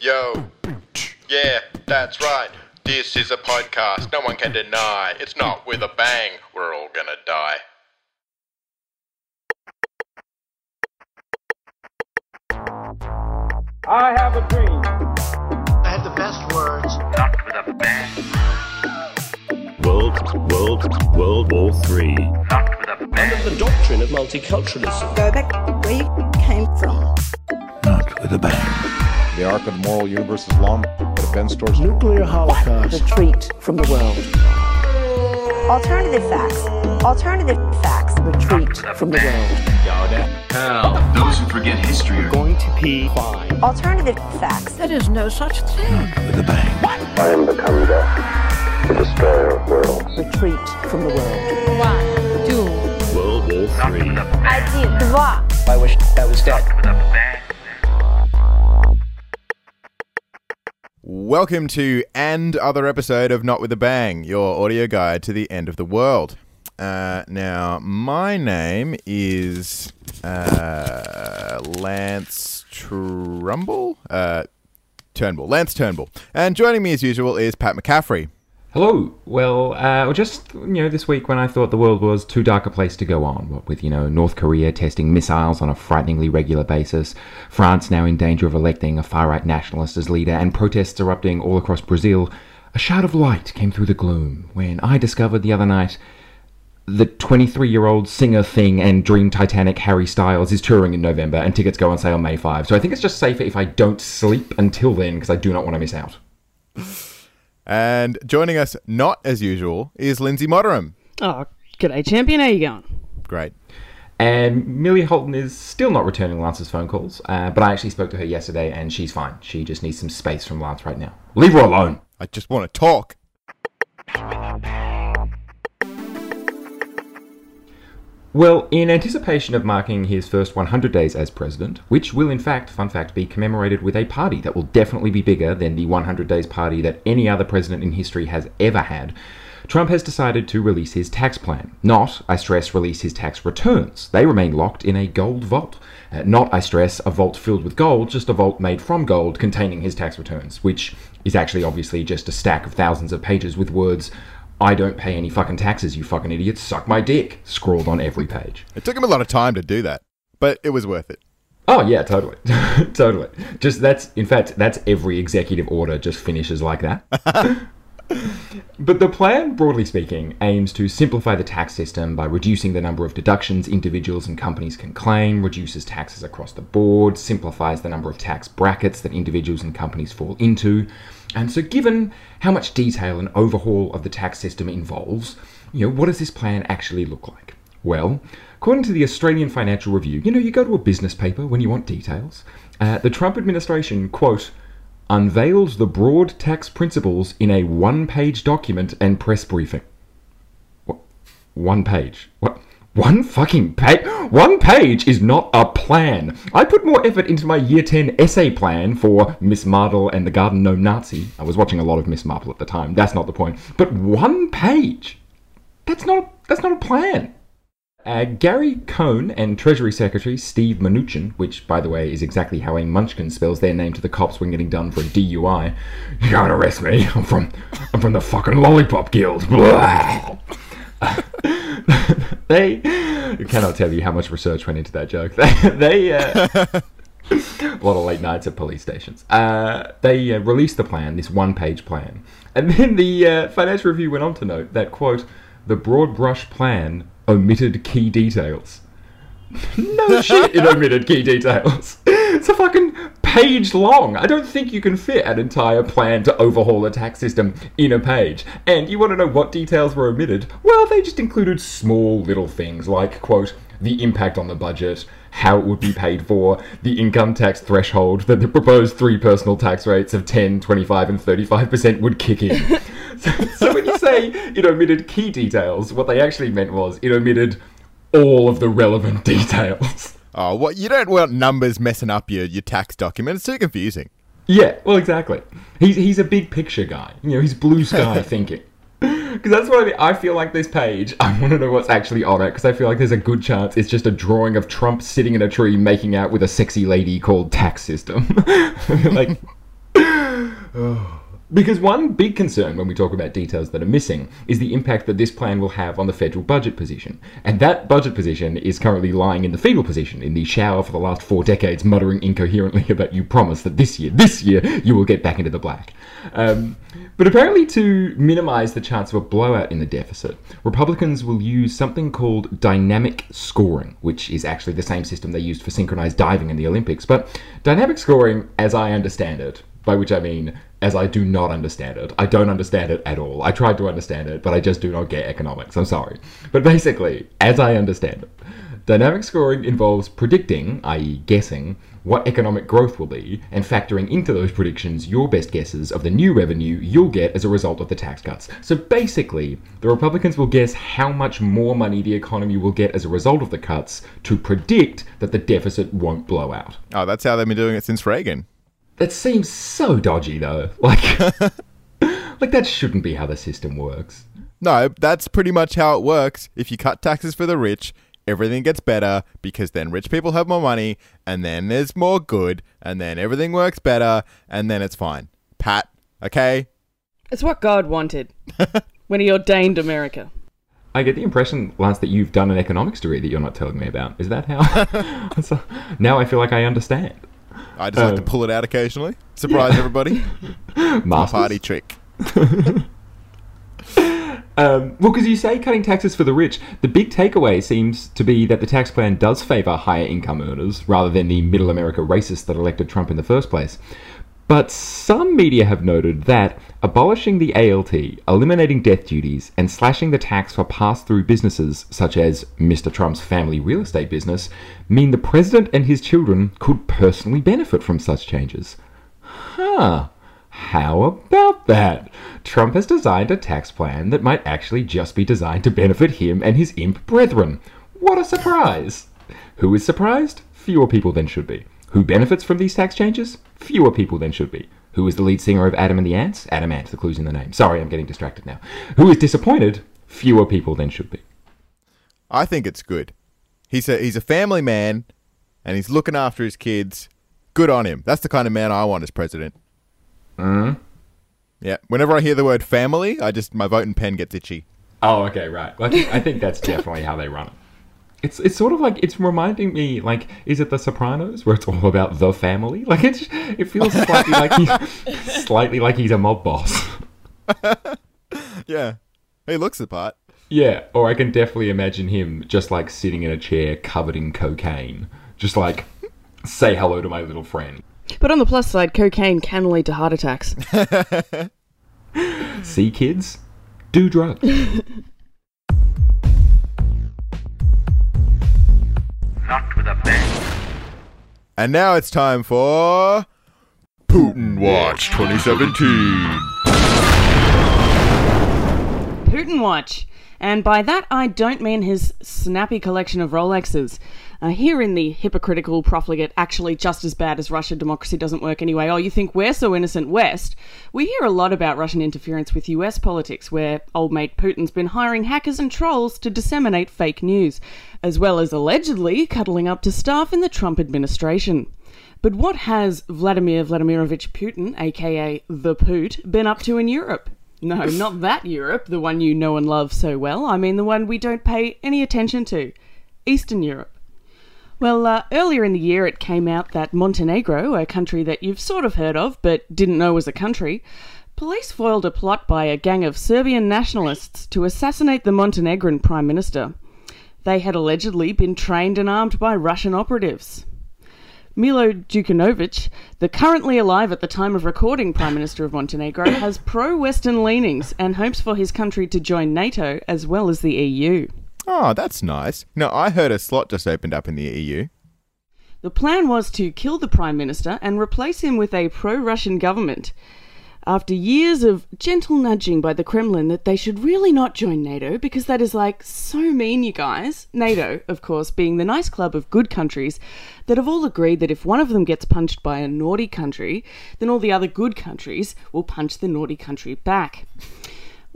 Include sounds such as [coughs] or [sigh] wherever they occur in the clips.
Yo, yeah, that's right. This is a podcast no one can deny. It's not with a bang, we're all gonna die. I have a dream. I had the best words. Not with a bang. World, World, World War Three. Not with a bang. the doctrine of multiculturalism. Go back where you came from. Not with a bang. The arc of the moral universe is long, but it bends towards Nuclear holocaust. Retreat from the world. Alternative facts. Alternative facts. Retreat from the world. Those who forget history are Going to be fine. Alternative facts. There is no such thing. With a bang. I am become death, the destroyer of worlds. Retreat from the world. One, two. World War Not Three. with a bang. Один, два. I wish I was dead. Welcome to and other episode of Not with a Bang, your audio guide to the end of the world. Uh, now, my name is uh, Lance Trumbull, uh, Turnbull, Lance Turnbull, and joining me as usual is Pat McCaffrey. Hello. Well, uh, just you know, this week when I thought the world was too dark a place to go on, what with you know North Korea testing missiles on a frighteningly regular basis, France now in danger of electing a far-right nationalist as leader, and protests erupting all across Brazil, a shout of light came through the gloom when I discovered the other night the 23-year-old singer thing and dream Titanic Harry Styles is touring in November, and tickets go on sale May 5. So I think it's just safer if I don't sleep until then because I do not want to miss out. And joining us, not as usual, is Lindsay Motteram. Oh, g'day, champion. How you going? Great. And Millie Holton is still not returning Lance's phone calls, uh, but I actually spoke to her yesterday and she's fine. She just needs some space from Lance right now. Leave her alone. I just want to talk. Well, in anticipation of marking his first 100 days as president, which will in fact, fun fact, be commemorated with a party that will definitely be bigger than the 100 days party that any other president in history has ever had, Trump has decided to release his tax plan. Not, I stress, release his tax returns. They remain locked in a gold vault. Uh, not, I stress, a vault filled with gold, just a vault made from gold containing his tax returns, which is actually obviously just a stack of thousands of pages with words, I don't pay any fucking taxes, you fucking idiots, suck my dick, scrawled on every page. It took him a lot of time to do that, but it was worth it. Oh yeah, totally, [laughs] totally. Just that's in fact that's every executive order just finishes like that. [laughs] but the plan, broadly speaking, aims to simplify the tax system by reducing the number of deductions individuals and companies can claim, reduces taxes across the board, simplifies the number of tax brackets that individuals and companies fall into. And so, given how much detail an overhaul of the tax system involves, you know, what does this plan actually look like? Well, according to the Australian Financial Review, you know, you go to a business paper when you want details. Uh, the Trump administration, quote, unveils the broad tax principles in a one page document and press briefing. What? One page? What? One fucking page? One page is not a plan. I put more effort into my year 10 essay plan for Miss Marple and the Garden Gnome Nazi. I was watching a lot of Miss Marple at the time. That's not the point. But one page? That's not, that's not a plan. Uh, Gary Cohn and Treasury Secretary Steve Mnuchin, which, by the way, is exactly how a Munchkin spells their name to the cops when getting done for a DUI. You can't arrest me. I'm from, I'm from the fucking Lollipop Guild. [laughs] [laughs] [laughs] They cannot tell you how much research went into that joke. [laughs] They, they uh, [laughs] a lot of late nights at police stations. Uh, they uh, released the plan, this one-page plan, and then the uh, Financial Review went on to note that quote the broad brush plan omitted key details. no shit, it omitted key details. It's a fucking page long. I don't think you can fit an entire plan to overhaul a tax system in a page. And you want to know what details were omitted? Well, they just included small little things like, quote, the impact on the budget, how it would be paid for, the income tax threshold that the proposed three personal tax rates of 10, 25, and 35% would kick in. so, [laughs] so when you say it omitted key details, what they actually meant was it omitted all of the relevant [laughs] details. Oh, what you don't want numbers messing up your, your tax document. It's too confusing. Yeah, well, exactly. He's he's a big picture guy. You know, he's blue sky [laughs] thinking. Because that's what I mean. I feel like this page, I want to know what's actually on it because I feel like there's a good chance it's just a drawing of Trump sitting in a tree making out with a sexy lady called tax system. [laughs] like. [laughs] Oh. Because one big concern when we talk about details that are missing is the impact that this plan will have on the federal budget position. And that budget position is currently lying in the fetal position, in the shower for the last four decades, muttering incoherently [laughs] about you promise that this year, this year, you will get back into the black. Um, but apparently, to minimize the chance of a blowout in the deficit, Republicans will use something called dynamic scoring, which is actually the same system they used for synchronized diving in the Olympics. But dynamic scoring, as I understand it, by which I mean as I do not understand it. I don't understand it at all. I tried to understand it, but I just do not get economics. I'm sorry. But basically, as I understand it, dynamic scoring involves predicting, i.e., guessing, what economic growth will be, and factoring into those predictions your best guesses of the new revenue you'll get as a result of the tax cuts. So basically, the Republicans will guess how much more money the economy will get as a result of the cuts to predict that the deficit won't blow out. Oh, that's how they've been doing it since Reagan. That seems so dodgy, though. [laughs] Like, like that shouldn't be how the system works. No, that's pretty much how it works. If you cut taxes for the rich, everything gets better because then rich people have more money, and then there's more good, and then everything works better, and then it's fine. Pat, okay? It's what God wanted [laughs] when He ordained America. I get the impression, Lance, that you've done an economics degree that you're not telling me about. Is that how? [laughs] so, now I feel like I understand. I just like to Um, pull it out occasionally. Surprise everybody. [laughs] My party trick. [laughs] Um, well, because you say cutting taxes for the rich, the big takeaway seems to be that the tax plan does favour higher income earners rather than the middle America racists that elected Trump in the first place. But some media have noted that abolishing the AMT, eliminating death duties, and slashing the tax for pass through businesses such as Mr. Trump's family real estate business mean the president and his children could personally benefit from such changes. Huh. How about that? Trump has designed a tax plan that might actually just be designed to benefit him and his imp brethren. What a surprise! Who is surprised? Fewer people than should be. Who benefits from these tax changes? Fewer people than should be. Who is the lead singer of Adam and the Ants? Adam Ant, the clue's in the name. Sorry, I'm getting distracted now. Who is disappointed? Fewer people than should be. I think it's good. He's a he's a family man, and he's looking after his kids. Good on him. That's the kind of man I want as president. Mm? Yeah. Whenever I hear the word family, I just my voting pen gets itchy. Oh, okay, right. Well, I think, I think that's definitely how they run it. It's it's sort of like it's reminding me like is it The Sopranos where it's all about the family? [laughs] Like it's it feels slightly like he's [laughs] slightly like he's a mob boss. [laughs] Yeah. He looks the part. Yeah, or I can definitely imagine him just like sitting in a chair covered in cocaine, just like say hello to my little friend. But on the plus side, cocaine can lead to heart attacks. See, kids, do drugs. Not with a bang. And now it's time for Putin Watch 2017. Putin watch. And by that, I don't mean his snappy collection of Rolexes. Uh, here in the hypocritical, profligate, actually just as bad as Russia, democracy doesn't work anyway. Oh, you think we're so innocent, West? We hear a lot about Russian interference with US politics, where old mate Putin's been hiring hackers and trolls to disseminate fake news, as well as allegedly cuddling up to staff in the Trump administration. But what has Vladimir Vladimirovich Putin, aka the Poot, been up to in Europe? No, not that Europe, the one you know and love so well. I mean the one we don't pay any attention to. Eastern Europe. Well, uh, earlier in the year it came out that Montenegro, a country that you've sort of heard of but didn't know was a country, police foiled a plot by a gang of Serbian nationalists to assassinate the Montenegrin Prime Minister. They had allegedly been trained and armed by Russian operatives. Milo Djukanovic, the currently alive at the time of recording Prime Minister of Montenegro, has pro Western leanings and hopes for his country to join NATO as well as the EU. Oh, that's nice. No, I heard a slot just opened up in the EU. The plan was to kill the Prime Minister and replace him with a pro Russian government. After years of gentle nudging by the Kremlin that they should really not join NATO because that is like so mean, you guys. NATO, of course, being the nice club of good countries that have all agreed that if one of them gets punched by a naughty country, then all the other good countries will punch the naughty country back.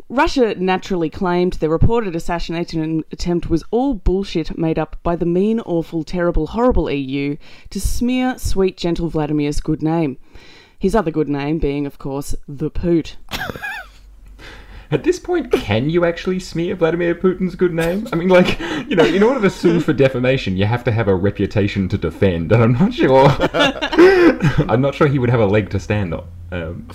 Russia naturally claimed the reported assassination attempt was all bullshit made up by the mean, awful, terrible, horrible EU to smear sweet, gentle Vladimir's good name. His other good name being, of course, the Poot. [laughs] At this point, can you actually smear Vladimir Putin's good name? I mean, like, you know, in order to sue for defamation, you have to have a reputation to defend, and I'm not sure. [laughs] I'm not sure he would have a leg to stand on. Um,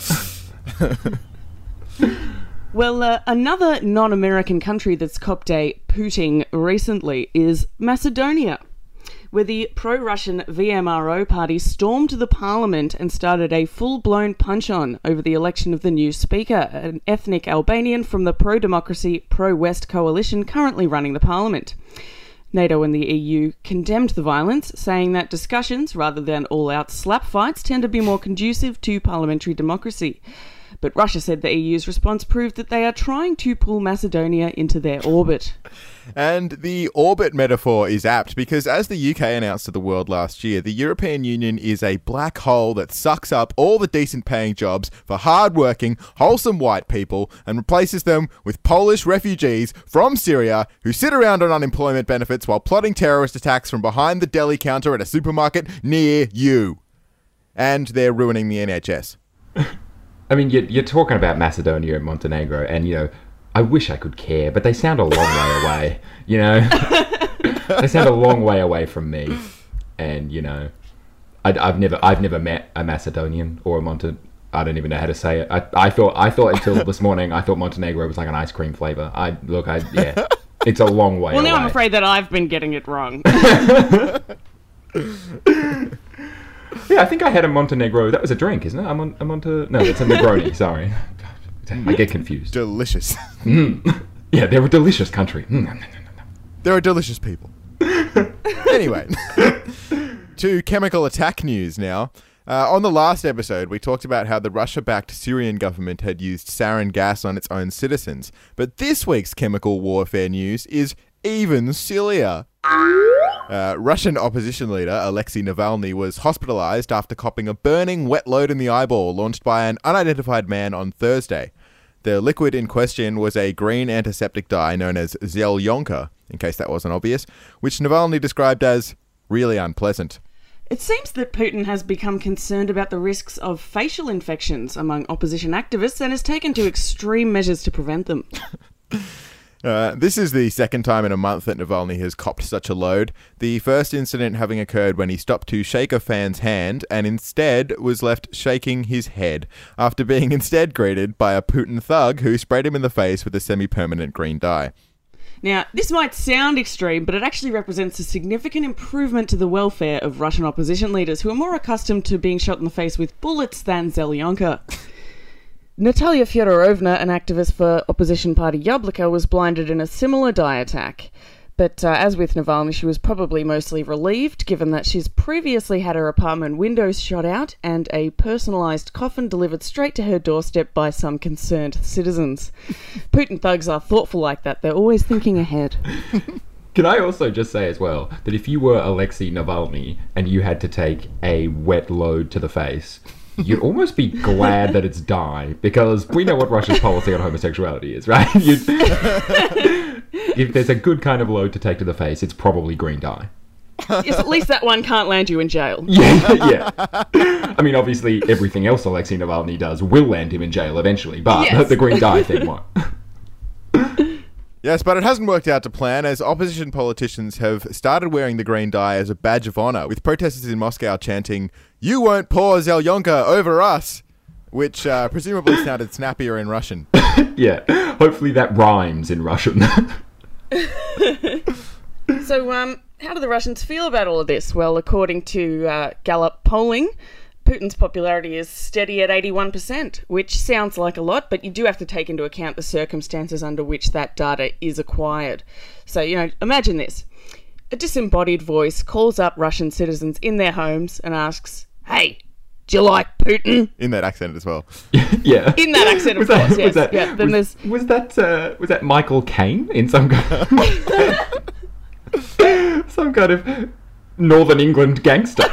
[laughs] Well, uh, another non American country that's copped a pooting recently is Macedonia, where the pro Russian VMRO party stormed the parliament and started a full blown punch on over the election of the new speaker, an ethnic Albanian from the pro democracy, pro West coalition currently running the parliament. NATO and the EU condemned the violence, saying that discussions, rather than all out slap fights, tend to be more conducive to parliamentary democracy. But Russia said the EU's response proved that they are trying to pull Macedonia into their orbit. And the orbit metaphor is apt because, as the UK announced to the world last year, the European Union is a black hole that sucks up all the decent paying jobs for hard-working, wholesome white people and replaces them with Polish refugees from Syria who sit around on unemployment benefits while plotting terrorist attacks from behind the deli counter at a supermarket near you. And they're ruining the NHS. [laughs] I mean, you're, you're talking about Macedonia and Montenegro, and, you know, I wish I could care, but they sound a long way [laughs] away, you know? [laughs] they sound a long way away from me. And, you know, I, have never I've never met a Macedonian or a Monte. I don't even know how to say it. I, I thought I thought until this [laughs] morning I thought Montenegro was like an ice cream flavor. I look I yeah, it's a long way. Well, away. now I'm afraid that I've been getting it wrong. Yeah, I think I had a Montenegro. That was a drink, isn't it? I'm on. I'm on to. No, it's a Negroni. [laughs] sorry, I get confused. Delicious. Mm. Yeah, they're a delicious country. Mm. They're a delicious people. anyway, [laughs] to chemical attack news now. Uh, on the last episode, we talked about how the Russia backed Syrian government had used sarin gas on its own citizens. But this week's chemical warfare news is even sillier. Uh, Russian opposition leader Alexei Navalny was hospitalized after copping a burning wet load in the eyeball launched by an unidentified man on Thursday. The liquid in question was a green antiseptic dye known as Zelyonka, in case that wasn't obvious, which Navalny described as really unpleasant. It seems that Putin has become concerned about the risks of facial infections among opposition activists and has taken to extreme measures to prevent them. [laughs] Uh, this is the second time in a month that Navalny has copped such a load. The first incident having occurred when he stopped to shake a fan's hand and instead was left shaking his head, after being [laughs] instead greeted by a Putin thug who sprayed him in the face with a semi permanent green dye. Now, this might sound extreme, but it actually represents a significant improvement to the welfare of Russian opposition leaders who are more accustomed to being shot in the face with bullets than Zelyonka. Natalia Fyodorovna, an activist for opposition party Yabloko, was blinded in a similar dye attack. But uh, as with Navalny, she was probably mostly relieved, given that she's previously had her apartment windows shot out and a personalised coffin delivered straight to her doorstep by some concerned citizens. [laughs] Putin thugs are thoughtful like that, they're always thinking ahead. [laughs] Can I also just say as well that if you were Alexei Navalny and you had to take a wet load to the face, you'd almost be glad that it's dye because we know what Russia's policy on homosexuality is, right? [laughs] You'd, if there's a good kind of load to take to the face, it's probably green dye. yes, at least that one can't land you in jail. [laughs] Yeah, yeah. I mean, obviously, everything else Alexei Navalny does will land him in jail eventually, but Yes. the green dye thing won't. [laughs] Yes, but it hasn't worked out to plan as opposition politicians have started wearing the green dye as a badge of honor, with protesters in Moscow chanting, You won't pour Zelyonka over us! Which uh, presumably sounded snappier in Russian. [coughs] yeah, hopefully that rhymes in Russian. [laughs] So, um, how do the Russians feel about all of this? Well, according to uh, Gallup polling, Putin's popularity is steady at 81%, which sounds like a lot, but you do have to take into account the circumstances under which that data is acquired. So, you know, imagine this a disembodied voice calls up Russian citizens in their homes and asks, Hey, do you like Putin? In that accent as well. [laughs] yeah. In that accent, of Was that- course, yes. was that- yeah, then was, there's. was that uh, was that Michael Caine in some kind [laughs] [laughs] some kind of Northern England gangster?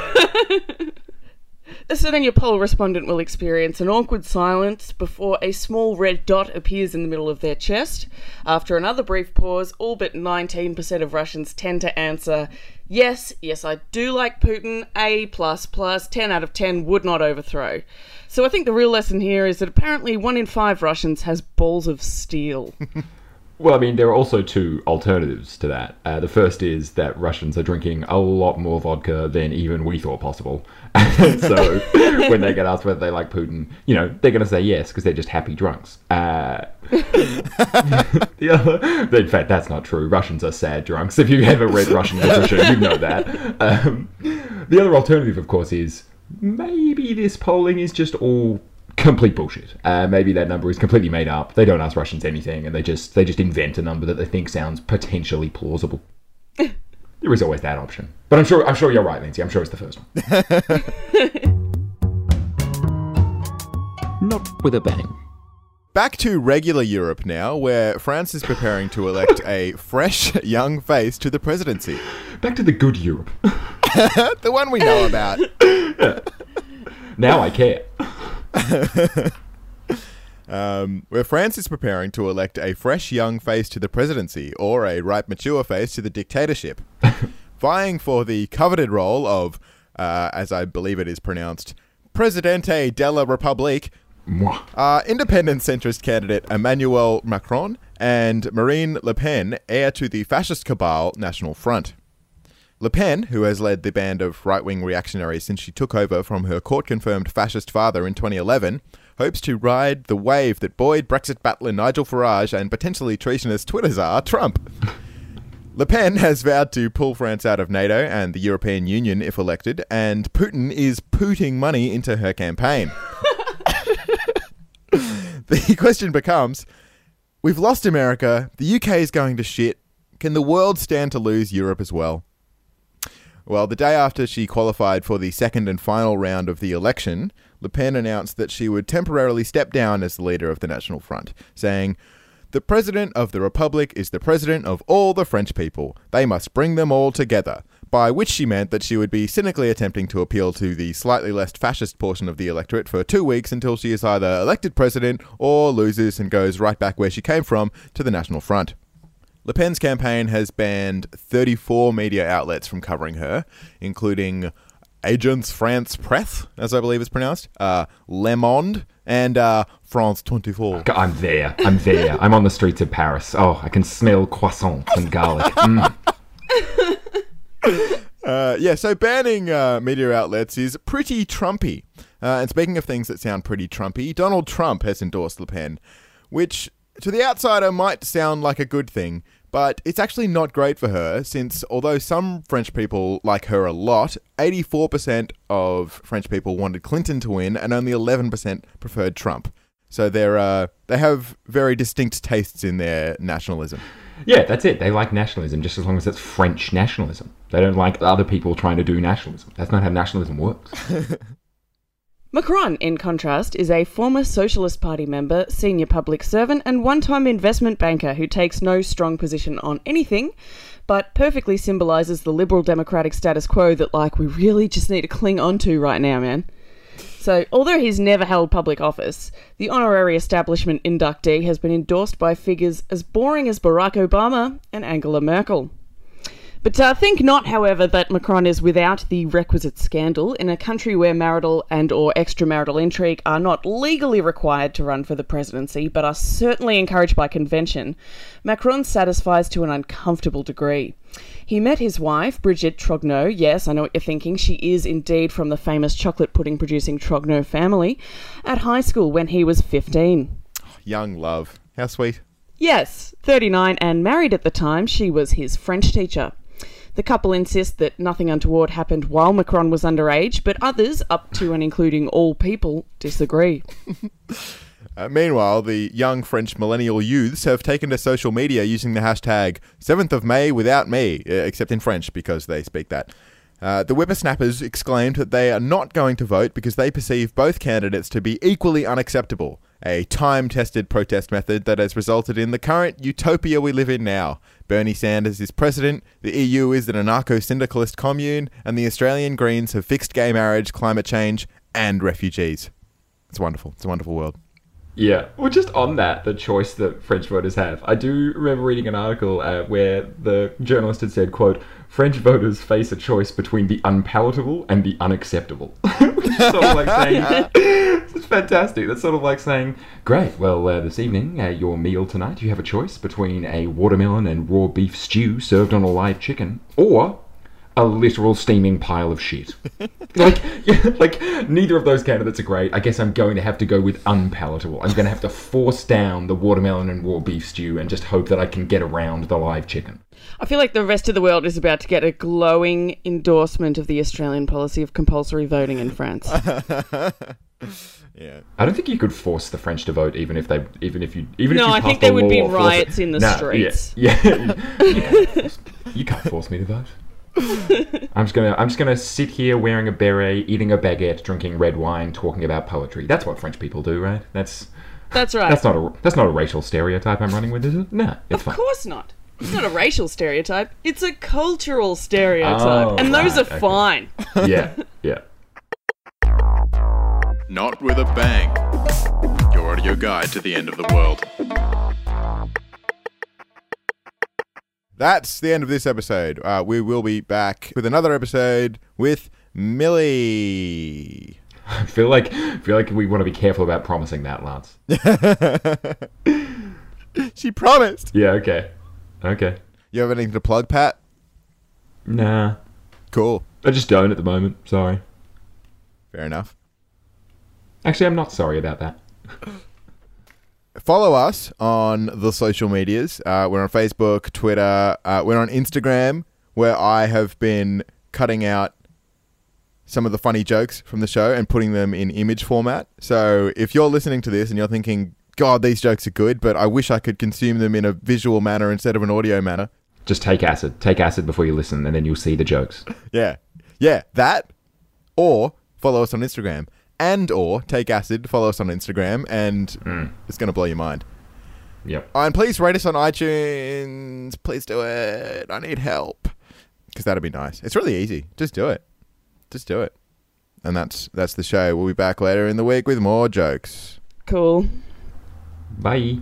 A Slovenia poll respondent will experience an awkward silence before a small red dot appears in the middle of their chest. After another brief pause, all but 19% of Russians tend to answer, Yes, yes, I do like Putin. A plus plus, 10 out of 10 would not overthrow. So I think the real lesson here is that apparently one in five Russians has balls of steel. [laughs] Well, I mean, there are also two alternatives to that. Uh, the first is that Russians are drinking a lot more vodka than even we thought possible. [laughs] So [laughs] when they get asked whether they like Putin, you know, they're going to say yes because they're just happy drunks. Uh, [laughs] the other, in fact, that's not true. Russians are sad drunks. If you've ever read Russian literature, you know that. Um, the other alternative, of course, is maybe this polling is just all complete bullshit. Uh, maybe that number is completely made up. They don't ask Russians anything, and they just they just invent a number that they think sounds potentially plausible. [laughs] there is always that option, but I'm sure I'm sure you're right, Lindsay. I'm sure it's the first one. [laughs] Not with a bang. Back to regular Europe now, where France is preparing to elect a fresh young face to the presidency. Back to the good Europe. [laughs] the one we know about. Now I care. [laughs] um, where France is preparing to elect a fresh young face to the presidency or a ripe mature face to the dictatorship, [laughs] vying for the coveted role of, uh, as I believe it is pronounced, Presidente della Republique. Uh, independent centrist candidate Emmanuel Macron and Marine Le Pen, heir to the fascist cabal National Front. Le Pen, who has led the band of right wing reactionaries since she took over from her court confirmed fascist father in 2011, hopes to ride the wave that buoyed Brexit battler Nigel Farage and potentially treasonous Twitter czar Trump. Le Pen has vowed to pull France out of NATO and the European Union if elected, and Putin is putting money into her campaign. [laughs] the question becomes We've lost America, the UK is going to shit. Can the world stand to lose Europe as well? Well, the day after she qualified for the second and final round of the election, Le Pen announced that she would temporarily step down as the leader of the National Front, saying, The President of the Republic is the President of all the French people. They must bring them all together. By which she meant that she would be cynically attempting to appeal to the slightly less fascist portion of the electorate for two weeks until she is either elected president or loses and goes right back where she came from to the National Front. Le Pen's campaign has banned 34 media outlets from covering her, including Agence France Presse, as I believe it's pronounced, uh, Le Monde, and uh, France 24. I'm there. I'm there. I'm on the streets of Paris. Oh, I can smell croissants and garlic. Mm. [laughs] Uh, yeah, so banning uh, media outlets is pretty Trumpy. Uh, and speaking of things that sound pretty Trumpy, Donald Trump has endorsed Le Pen, which to the outsider might sound like a good thing, but it's actually not great for her since although some French people like her a lot, 84% of French people wanted Clinton to win and only 11% preferred Trump. So they're uh, they have very distinct tastes in their nationalism. Yeah, that's it. They like nationalism just as long as it's French nationalism. They don't like other people trying to do nationalism. That's not how nationalism works. [laughs] Macron, in contrast, is a former Socialist Party member, senior public servant, and one time investment banker who takes no strong position on anything, but perfectly symbolises the liberal democratic status quo that, like, we really just need to cling on to right now, man. So, although he's never held public office, the honorary establishment inductee has been endorsed by figures as boring as Barack Obama and Angela Merkel. But uh, think not, however, that Macron is without the requisite scandal in a country where marital and or extramarital intrigue are not legally required to run for the presidency, but are certainly encouraged by convention. Macron satisfies to an uncomfortable degree. He met his wife, Brigitte Trogneux. Yes, I know what you're thinking. She is indeed from the famous chocolate pudding producing Trogneux family. At high school when he was 15. Young love. How sweet. Yes, 39 and married at the time. She was his French teacher. The couple insist that nothing untoward happened while Macron was underage, but others, up to and including all people, disagree. [laughs] Uh, meanwhile, the young French millennial youths have taken to social media using the hashtag 7th of May without me, uh, except in French because they speak that. Uh, the whippersnappers exclaimed that they are not going to vote because they perceive both candidates to be equally unacceptable, a time tested protest method that has resulted in the current utopia we live in now. Bernie Sanders is president, the EU is an anarcho syndicalist commune, and the Australian Greens have fixed gay marriage, climate change, and refugees. It's wonderful. It's a wonderful world. Yeah, well, just on that, the choice that French voters have. I do remember reading an article uh, where the journalist had said, "quote French voters face a choice between the unpalatable and the unacceptable." [laughs] Sort of like saying, "It's fantastic." That's sort of like saying, "Great, well, uh, this evening, uh, your meal tonight, you have a choice between a watermelon and raw beef stew served on a live chicken, or." A literal steaming pile of shit. [laughs] like, yeah, [laughs] like neither of those candidates are great. I guess I'm going to have to go with unpalatable. I'm going to have to force down the watermelon and raw beef stew and just hope that I can get around the live chicken. I feel like the rest of the world is about to get a glowing endorsement of the Australian policy of compulsory voting in France. [laughs] Yeah. I don't think you could force the French to vote, even if they, even if you, even No, if you I think a there would be law forcing- riots in the Nah, streets. Yeah, yeah. you, you can't force me to vote. [laughs] I'm just gonna, I'm just gonna sit here wearing a beret, eating a baguette, drinking red wine, talking about poetry. That's what French people do, right? That's That's right. that's not a that's not a racial stereotype I'm running with, is it? No, it's of fine. course not. It's not a racial stereotype. It's a cultural stereotype, Oh, and those oh, are okay. fine. Yeah, yeah. Not with a bang. Your audio guide to the end of the world. That's the end of this episode. Uh, we will be back with another episode with Millie. [laughs] I feel like I feel like we want to be careful about promising that, Lance. [laughs] she promised. Yeah. Okay. Okay. You have anything to plug, Pat? Nah. Cool. I just don't at the moment. Sorry. Fair enough. Actually, I'm not sorry about that. [laughs] Follow us on the social medias. Uh, we're on Facebook, Twitter. Uh, we're on Instagram, where I have been cutting out some of the funny jokes from the show and putting them in image format. So if you're listening to this and you're thinking, God, these jokes are good, but I wish I could consume them in a visual manner instead of an audio manner. Just take acid. Take acid before you listen, and then you'll see the jokes. Yeah. Yeah, that. Or follow us on Instagram. And or take acid, follow us on Instagram, and hmm. it's going to blow your mind. Yep. And please rate us on iTunes. Please do it. I need help. Because that'd be nice. It's really easy. Just do it. Just do it. And that's that's the show. We'll be back later in the week with more jokes. Cool. Bye.